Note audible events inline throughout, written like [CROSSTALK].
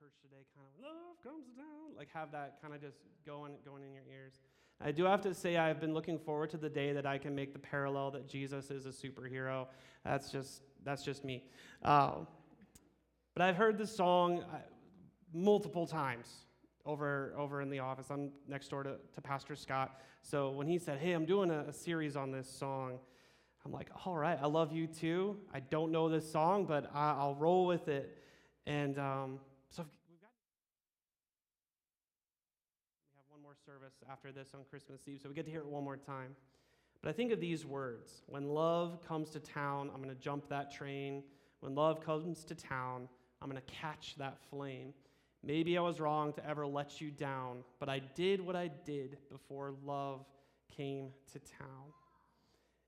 church today kind of love comes down, like have that kind of just going going in your ears. I do have to say I've been looking forward to the day that I can make the parallel that Jesus is a superhero. That's just that's just me. Uh, but I've heard this song uh, multiple times over over in the office. I'm next door to, to Pastor Scott. So when he said, "Hey, I'm doing a, a series on this song," I'm like, "All right, I love you too. I don't know this song, but I, will roll with it." And um, so we've got we have one more after this on Christmas Eve, so we get to hear it one more time. But I think of these words: When love comes to town, I'm going to jump that train. When love comes to town, I'm going to catch that flame. Maybe I was wrong to ever let you down, but I did what I did before love came to town.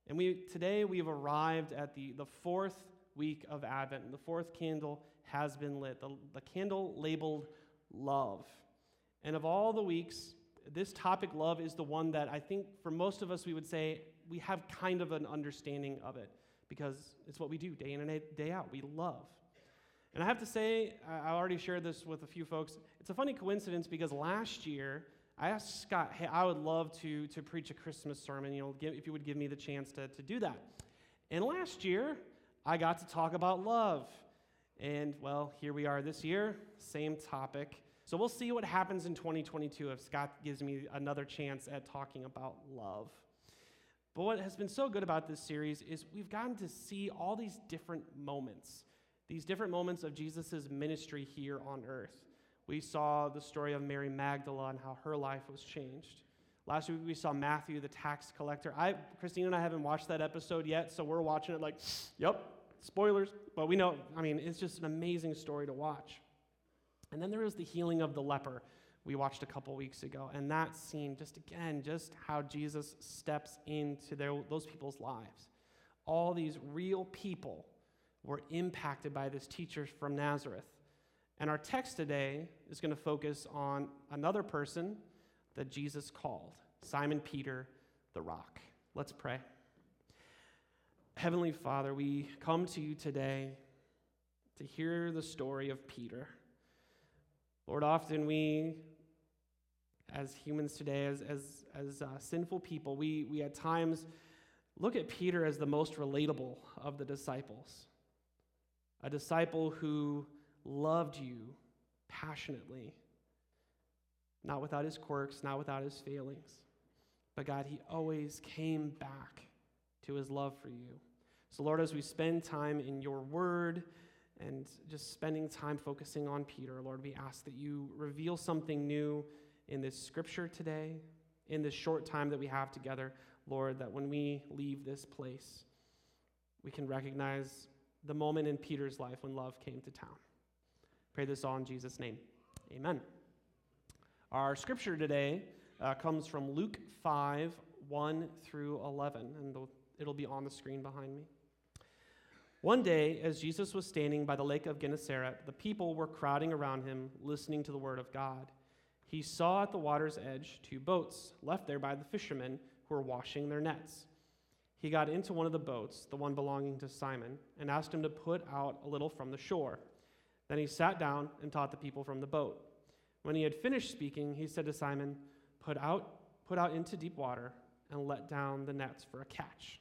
And we, today we've arrived at the, the fourth week of Advent, and the fourth candle has been lit. The, the candle labeled love. And of all the weeks, this topic, love, is the one that I think for most of us we would say we have kind of an understanding of it because it's what we do day in and day out. We love. And I have to say, I already shared this with a few folks. It's a funny coincidence because last year, I asked Scott, hey, I would love to, to preach a Christmas sermon, you know, give, if you would give me the chance to, to do that. And last year, I got to talk about love. And well, here we are this year, same topic. So we'll see what happens in 2022 if Scott gives me another chance at talking about love. But what has been so good about this series is we've gotten to see all these different moments, these different moments of Jesus' ministry here on earth. We saw the story of Mary Magdalene and how her life was changed. Last week we saw Matthew, the tax collector. I, Christine and I haven't watched that episode yet, so we're watching it like, yep, spoilers, but we know, I mean, it's just an amazing story to watch. And then there was the healing of the leper we watched a couple weeks ago. And that scene, just again, just how Jesus steps into their, those people's lives. All these real people were impacted by this teacher from Nazareth. And our text today is going to focus on another person that Jesus called Simon Peter, the rock. Let's pray. Heavenly Father, we come to you today to hear the story of Peter. Lord, often we, as humans today, as, as, as uh, sinful people, we, we at times look at Peter as the most relatable of the disciples. A disciple who loved you passionately, not without his quirks, not without his failings. But God, he always came back to his love for you. So, Lord, as we spend time in your word and just spending time focusing on Peter, Lord, we ask that you reveal something new in this scripture today, in this short time that we have together, Lord, that when we leave this place, we can recognize the moment in Peter's life when love came to town. Pray this all in Jesus' name. Amen. Our scripture today uh, comes from Luke 5 1 through 11, and it'll be on the screen behind me. One day, as Jesus was standing by the lake of Gennesaret, the people were crowding around him, listening to the word of God. He saw at the water's edge two boats left there by the fishermen who were washing their nets. He got into one of the boats, the one belonging to Simon, and asked him to put out a little from the shore. Then he sat down and taught the people from the boat. When he had finished speaking, he said to Simon, Put out, put out into deep water and let down the nets for a catch.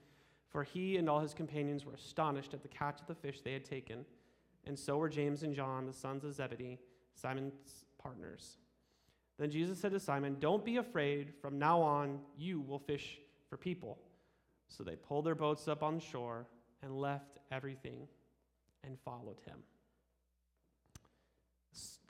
For he and all his companions were astonished at the catch of the fish they had taken, and so were James and John, the sons of Zebedee, Simon's partners. Then Jesus said to Simon, Don't be afraid. From now on, you will fish for people. So they pulled their boats up on shore and left everything and followed him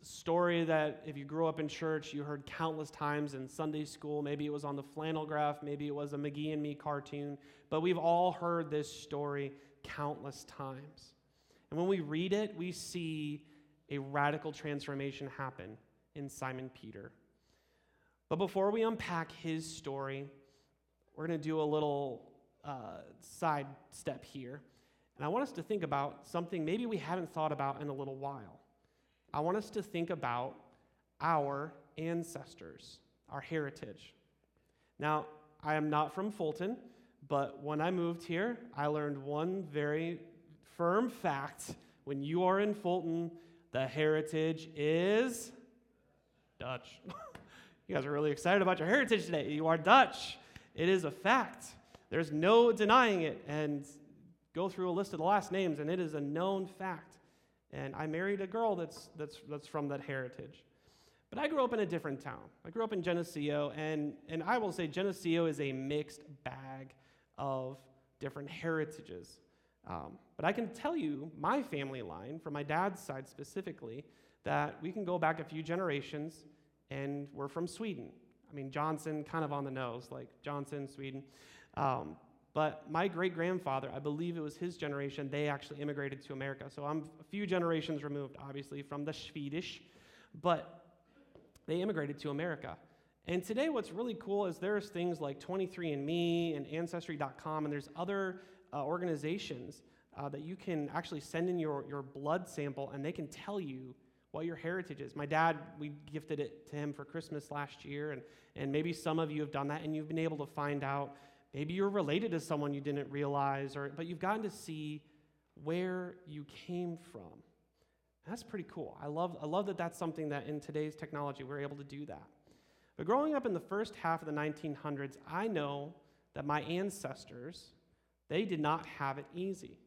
story that if you grew up in church, you heard countless times in Sunday school. Maybe it was on the flannel graph, maybe it was a McGee and Me cartoon, but we've all heard this story countless times. And when we read it, we see a radical transformation happen in Simon Peter. But before we unpack his story, we're going to do a little uh, side step here. And I want us to think about something maybe we haven't thought about in a little while. I want us to think about our ancestors, our heritage. Now, I am not from Fulton, but when I moved here, I learned one very firm fact. When you are in Fulton, the heritage is Dutch. [LAUGHS] you guys are really excited about your heritage today. You are Dutch. It is a fact. There's no denying it. And go through a list of the last names, and it is a known fact. And I married a girl that's, that's, that's from that heritage. But I grew up in a different town. I grew up in Geneseo, and, and I will say Geneseo is a mixed bag of different heritages. Um, but I can tell you, my family line, from my dad's side specifically, that we can go back a few generations and we're from Sweden. I mean, Johnson, kind of on the nose, like Johnson, Sweden. Um, but my great grandfather, I believe it was his generation, they actually immigrated to America. So I'm a few generations removed, obviously, from the Swedish, but they immigrated to America. And today, what's really cool is there's things like 23andMe and Ancestry.com, and there's other uh, organizations uh, that you can actually send in your, your blood sample, and they can tell you what your heritage is. My dad, we gifted it to him for Christmas last year, and, and maybe some of you have done that, and you've been able to find out Maybe you're related to someone you didn't realize, or, but you've gotten to see where you came from. That's pretty cool. I love, I love that that's something that in today's technology we're able to do that. But growing up in the first half of the 1900s, I know that my ancestors, they did not have it easy.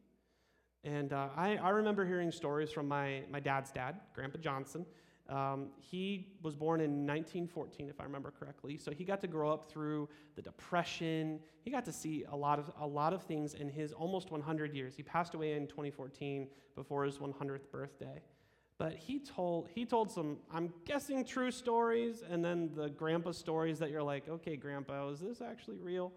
And uh, I, I remember hearing stories from my, my dad's dad, Grandpa Johnson, um, he was born in 1914, if I remember correctly. So he got to grow up through the Depression. He got to see a lot of, a lot of things in his almost 100 years. He passed away in 2014 before his 100th birthday. But he told, he told some, I'm guessing, true stories, and then the grandpa stories that you're like, okay, grandpa, is this actually real?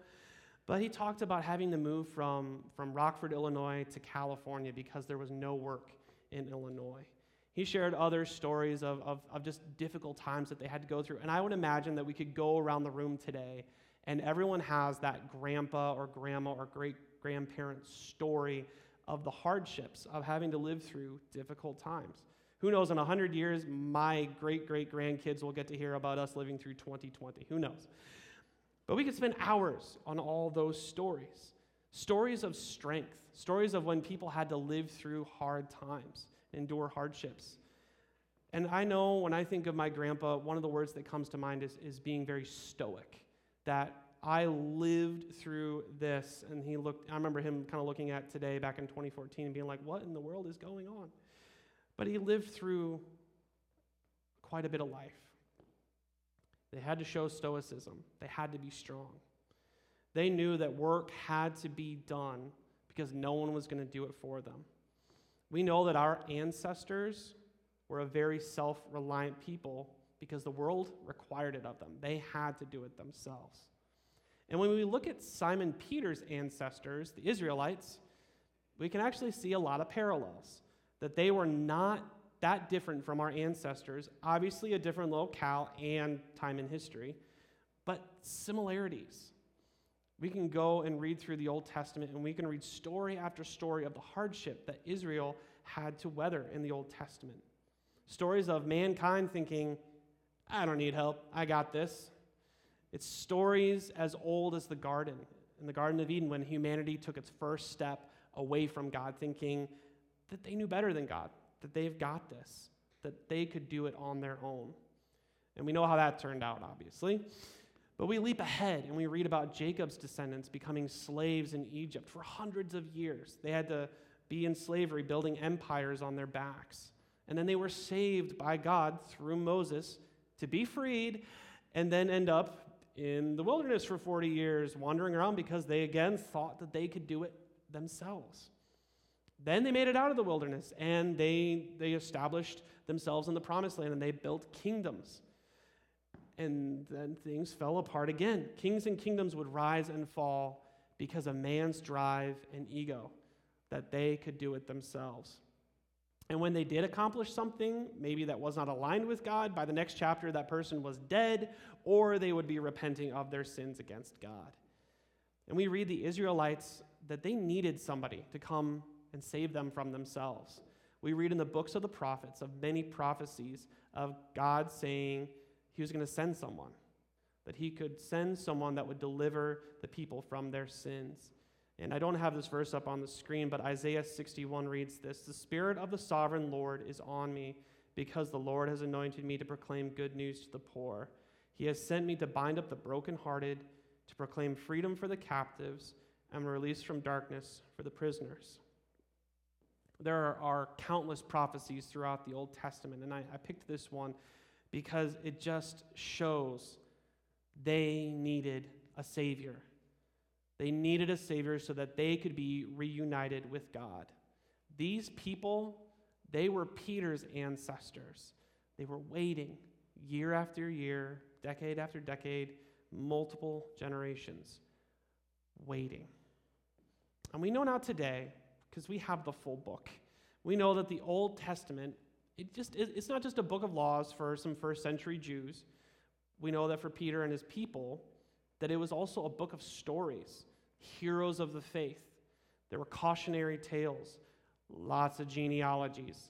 But he talked about having to move from, from Rockford, Illinois to California because there was no work in Illinois. He shared other stories of, of, of just difficult times that they had to go through. And I would imagine that we could go around the room today and everyone has that grandpa or grandma or great grandparent story of the hardships of having to live through difficult times. Who knows, in 100 years, my great great grandkids will get to hear about us living through 2020. Who knows? But we could spend hours on all those stories stories of strength, stories of when people had to live through hard times endure hardships. And I know when I think of my grandpa, one of the words that comes to mind is, is being very stoic. That I lived through this. And he looked, I remember him kind of looking at today back in 2014 and being like, what in the world is going on? But he lived through quite a bit of life. They had to show stoicism, they had to be strong. They knew that work had to be done because no one was going to do it for them. We know that our ancestors were a very self reliant people because the world required it of them. They had to do it themselves. And when we look at Simon Peter's ancestors, the Israelites, we can actually see a lot of parallels. That they were not that different from our ancestors, obviously, a different locale and time in history, but similarities. We can go and read through the Old Testament and we can read story after story of the hardship that Israel had to weather in the Old Testament. Stories of mankind thinking, I don't need help, I got this. It's stories as old as the garden, in the Garden of Eden, when humanity took its first step away from God, thinking that they knew better than God, that they've got this, that they could do it on their own. And we know how that turned out, obviously. But we leap ahead and we read about Jacob's descendants becoming slaves in Egypt for hundreds of years. They had to be in slavery, building empires on their backs. And then they were saved by God through Moses to be freed and then end up in the wilderness for 40 years, wandering around because they again thought that they could do it themselves. Then they made it out of the wilderness and they, they established themselves in the promised land and they built kingdoms and then things fell apart again. Kings and kingdoms would rise and fall because of man's drive and ego, that they could do it themselves. And when they did accomplish something, maybe that was not aligned with God, by the next chapter, that person was dead, or they would be repenting of their sins against God. And we read the Israelites that they needed somebody to come and save them from themselves. We read in the books of the prophets of many prophecies of God saying he was going to send someone, that he could send someone that would deliver the people from their sins. And I don't have this verse up on the screen, but Isaiah 61 reads this The Spirit of the sovereign Lord is on me, because the Lord has anointed me to proclaim good news to the poor. He has sent me to bind up the brokenhearted, to proclaim freedom for the captives, and release from darkness for the prisoners. There are, countless prophecies throughout the Old Testament, and I, I picked this one because it just shows they needed a Savior. They needed a Savior so that they could be reunited with God. These people, they were Peter's ancestors. They were waiting year after year, decade after decade, multiple generations, waiting. And we know now today because we have the full book. We know that the Old Testament, it just it's not just a book of laws for some first century Jews. We know that for Peter and his people, that it was also a book of stories, heroes of the faith. There were cautionary tales, lots of genealogies,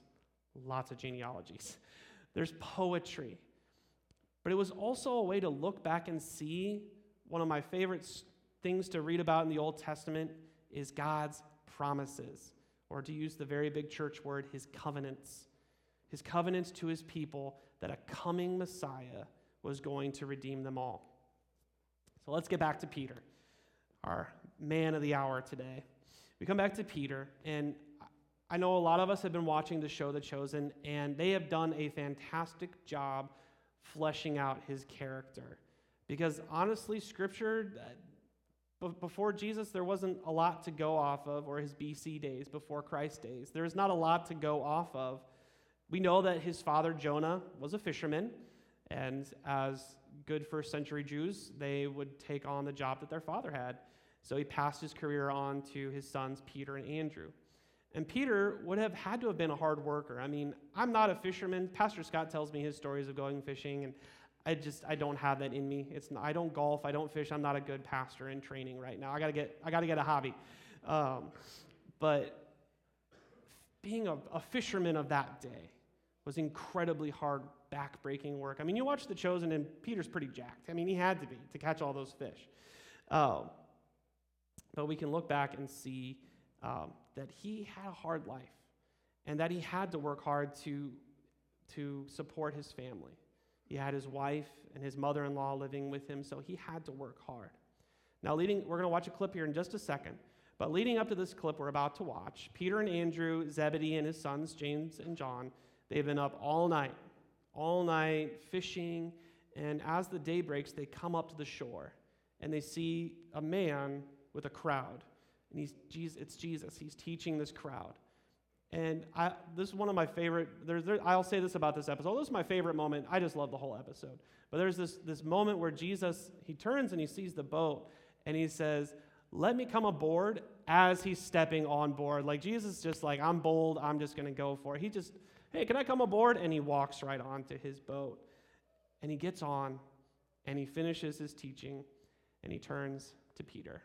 lots of genealogies. [LAUGHS] There's poetry. But it was also a way to look back and see one of my favorite things to read about in the Old Testament is God's promises, or to use the very big church word, his covenants. His covenants to his people that a coming Messiah was going to redeem them all. So let's get back to Peter, our man of the hour today. We come back to Peter, and I know a lot of us have been watching the show The Chosen, and they have done a fantastic job fleshing out his character. Because honestly, Scripture uh, before Jesus, there wasn't a lot to go off of, or his BC days, before Christ days. There's not a lot to go off of. We know that his father, Jonah, was a fisherman, and as good first century Jews, they would take on the job that their father had. So he passed his career on to his sons, Peter and Andrew. And Peter would have had to have been a hard worker. I mean, I'm not a fisherman. Pastor Scott tells me his stories of going fishing, and I just I don't have that in me. It's not, I don't golf. I don't fish. I'm not a good pastor in training right now. I gotta get I gotta get a hobby. Um, but being a, a fisherman of that day was incredibly hard, backbreaking work. I mean, you watch The Chosen, and Peter's pretty jacked. I mean, he had to be to catch all those fish. Um, but we can look back and see um, that he had a hard life, and that he had to work hard to to support his family. He had his wife and his mother in law living with him, so he had to work hard. Now, leading, we're going to watch a clip here in just a second. But leading up to this clip we're about to watch, Peter and Andrew, Zebedee and his sons, James and John, they've been up all night, all night fishing. And as the day breaks, they come up to the shore and they see a man with a crowd. And he's, Jesus, it's Jesus. He's teaching this crowd. And I, this is one of my favorite. There's, there, I'll say this about this episode. This is my favorite moment. I just love the whole episode. But there's this, this moment where Jesus he turns and he sees the boat and he says, "Let me come aboard." As he's stepping on board, like Jesus, just like I'm bold. I'm just going to go for it. He just, hey, can I come aboard? And he walks right onto his boat, and he gets on, and he finishes his teaching, and he turns to Peter.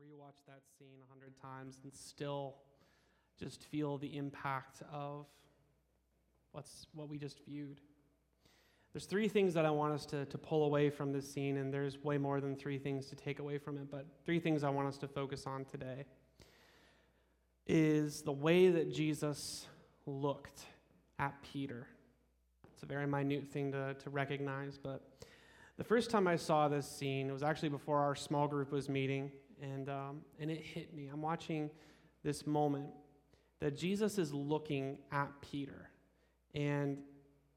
Rewatched that scene a hundred times and still just feel the impact of what's what we just viewed. There's three things that I want us to, to pull away from this scene, and there's way more than three things to take away from it, but three things I want us to focus on today is the way that Jesus looked at Peter. It's a very minute thing to, to recognize, but the first time I saw this scene it was actually before our small group was meeting, and, um, and it hit me. I'm watching this moment that Jesus is looking at Peter, and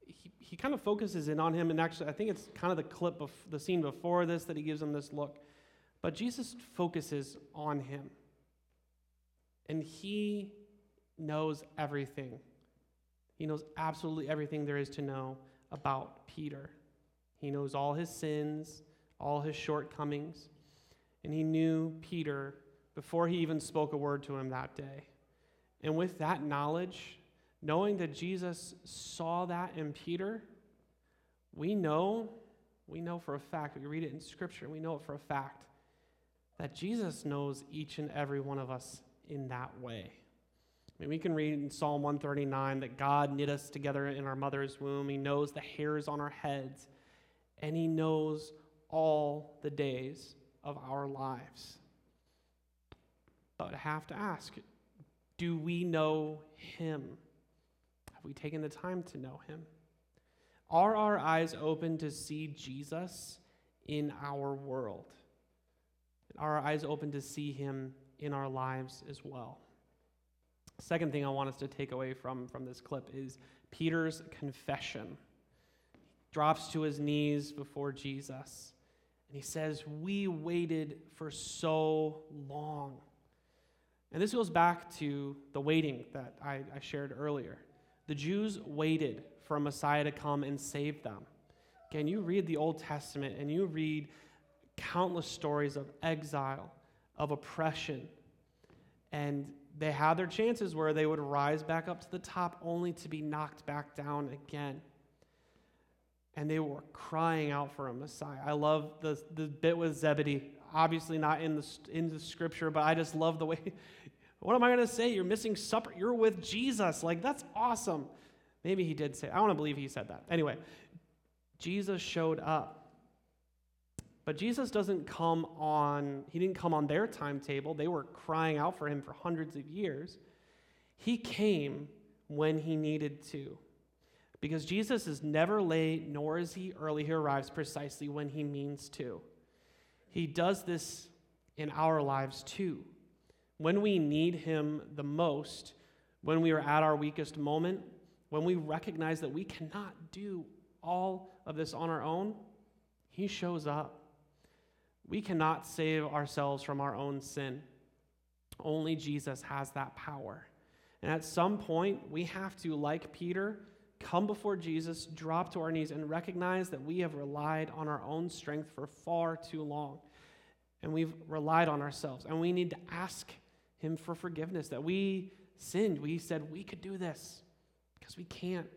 he, he kind of focuses in on him, and actually, I think it's kind of the clip of the scene before this that he gives him this look. But Jesus focuses on him, and he knows everything. He knows absolutely everything there is to know about Peter. He knows all his sins, all his shortcomings, and he knew Peter before he even spoke a word to him that day. And with that knowledge, knowing that Jesus saw that in Peter, we know, we know for a fact, we read it in Scripture, we know it for a fact, that Jesus knows each and every one of us in that way. I mean, we can read in Psalm 139 that God knit us together in our mother's womb. He knows the hairs on our heads, and He knows all the days of our lives. But I have to ask do we know Him? Have we taken the time to know Him? Are our eyes open to see Jesus in our world? Are our eyes open to see Him in our lives as well? Second thing I want us to take away from, from this clip is Peter's confession. He drops to his knees before Jesus and he says, We waited for so long. And this goes back to the waiting that I, I shared earlier. The Jews waited for a Messiah to come and save them. Again, you read the Old Testament and you read countless stories of exile, of oppression, and they had their chances where they would rise back up to the top only to be knocked back down again. And they were crying out for a Messiah. I love the, the bit with Zebedee. Obviously, not in the, in the scripture, but I just love the way. [LAUGHS] What am I going to say? You're missing supper. You're with Jesus. Like, that's awesome. Maybe he did say, I want to believe he said that. Anyway, Jesus showed up. But Jesus doesn't come on, he didn't come on their timetable. They were crying out for him for hundreds of years. He came when he needed to. Because Jesus is never late, nor is he early. He arrives precisely when he means to. He does this in our lives too. When we need him the most, when we are at our weakest moment, when we recognize that we cannot do all of this on our own, he shows up. We cannot save ourselves from our own sin. Only Jesus has that power. And at some point, we have to, like Peter, come before Jesus, drop to our knees, and recognize that we have relied on our own strength for far too long. And we've relied on ourselves. And we need to ask Him for forgiveness that we sinned. We said we could do this because we can't.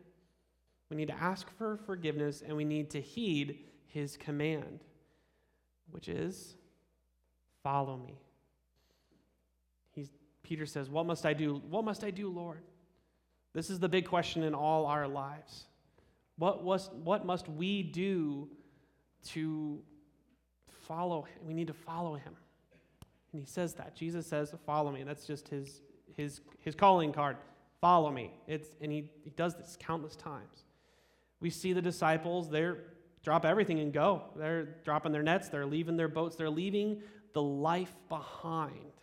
We need to ask for forgiveness and we need to heed His command which is follow me. He's, Peter says, What must I do? What must I do, Lord? This is the big question in all our lives. What, was, what must we do to follow him? We need to follow him. And he says that. Jesus says, Follow me. That's just his, his, his calling card. Follow me. It's, and he, he does this countless times. We see the disciples, they're drop everything and go. They're dropping their nets, they're leaving their boats, they're leaving the life behind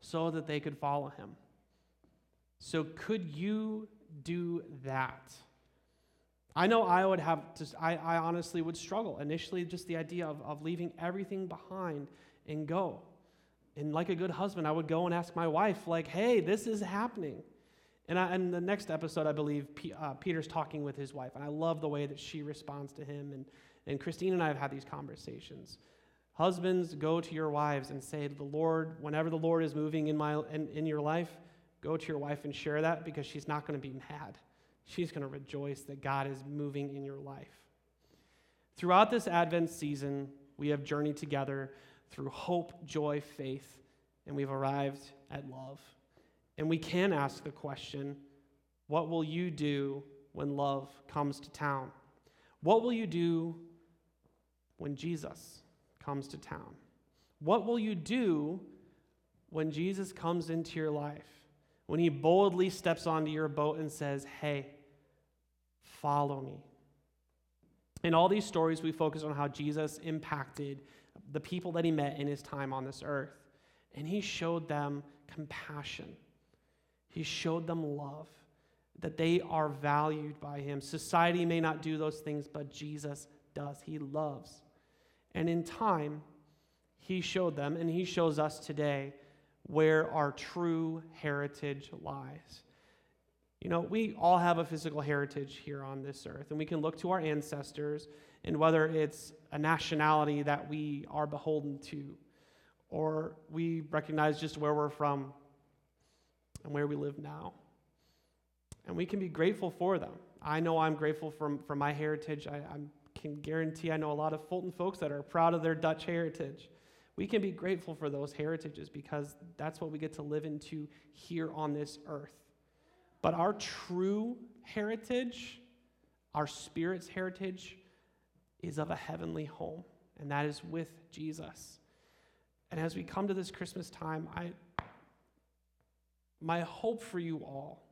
so that they could follow him. So, could you do that? I know I would have to, I, I honestly would struggle initially, just the idea of, of leaving everything behind and go. And like a good husband, I would go and ask my wife, like, hey, this is happening. And, I, and the next episode, I believe, P, uh, Peter's talking with his wife, and I love the way that she responds to him. And, and Christine and I have had these conversations. Husbands, go to your wives and say to the Lord, whenever the Lord is moving in, my, in, in your life, go to your wife and share that because she's not going to be mad. She's going to rejoice that God is moving in your life. Throughout this Advent season, we have journeyed together through hope, joy, faith, and we've arrived at love. And we can ask the question what will you do when love comes to town? What will you do when Jesus comes to town? What will you do when Jesus comes into your life? When he boldly steps onto your boat and says, Hey, follow me. In all these stories, we focus on how Jesus impacted the people that he met in his time on this earth. And he showed them compassion, he showed them love, that they are valued by him. Society may not do those things, but Jesus does. He loves. And in time, he showed them, and he shows us today where our true heritage lies. You know, we all have a physical heritage here on this earth, and we can look to our ancestors, and whether it's a nationality that we are beholden to, or we recognize just where we're from and where we live now. And we can be grateful for them. I know I'm grateful for, for my heritage. I, I can guarantee I know a lot of Fulton folks that are proud of their Dutch heritage. We can be grateful for those heritages because that's what we get to live into here on this earth. But our true heritage, our spirit's heritage, is of a heavenly home, and that is with Jesus. And as we come to this Christmas time, I, my hope for you all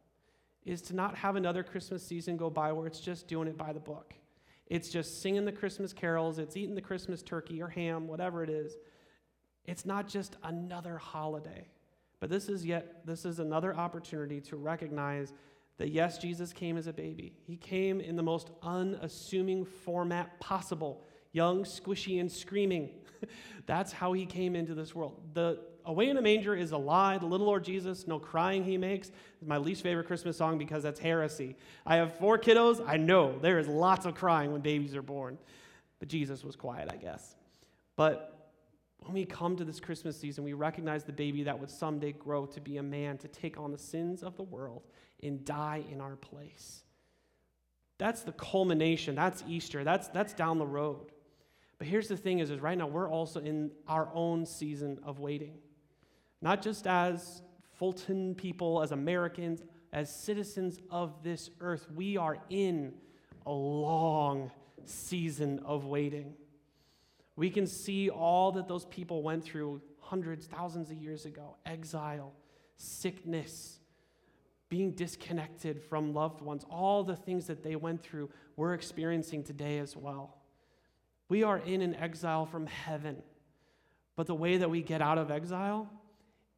is to not have another Christmas season go by where it's just doing it by the book. It's just singing the Christmas carols, it's eating the Christmas turkey or ham, whatever it is. It's not just another holiday. But this is yet this is another opportunity to recognize that yes, Jesus came as a baby. He came in the most unassuming format possible, young, squishy, and screaming. [LAUGHS] That's how he came into this world. The Away in a Manger is a lie. The little Lord Jesus, no crying he makes, is my least favorite Christmas song because that's heresy. I have four kiddos. I know there is lots of crying when babies are born. But Jesus was quiet, I guess. But when we come to this Christmas season, we recognize the baby that would someday grow to be a man to take on the sins of the world and die in our place. That's the culmination. That's Easter. That's, that's down the road. But here's the thing is, is right now we're also in our own season of waiting. Not just as Fulton people, as Americans, as citizens of this earth, we are in a long season of waiting. We can see all that those people went through hundreds, thousands of years ago exile, sickness, being disconnected from loved ones, all the things that they went through, we're experiencing today as well. We are in an exile from heaven. But the way that we get out of exile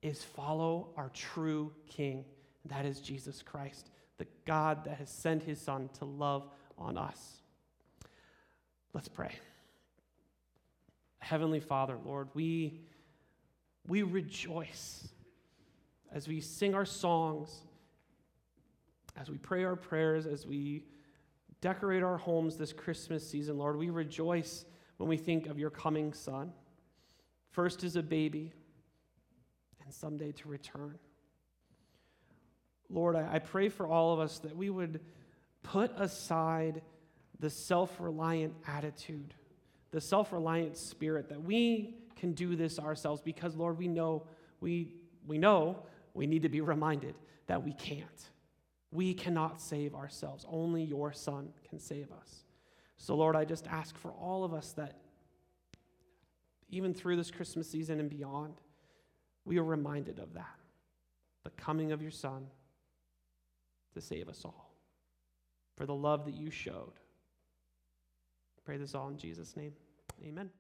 is follow our true King. That is Jesus Christ, the God that has sent his Son to love on us. Let's pray. Heavenly Father, Lord, we, we rejoice as we sing our songs, as we pray our prayers, as we decorate our homes this Christmas season, Lord. We rejoice when we think of your coming Son, first as a baby, and someday to return. Lord, I, I pray for all of us that we would put aside the self reliant attitude the self reliant spirit that we can do this ourselves because, Lord, we know we, we know we need to be reminded that we can't. We cannot save ourselves. Only your Son can save us. So, Lord, I just ask for all of us that even through this Christmas season and beyond, we are reminded of that the coming of your Son to save us all, for the love that you showed. Pray this all in Jesus' name. Amen.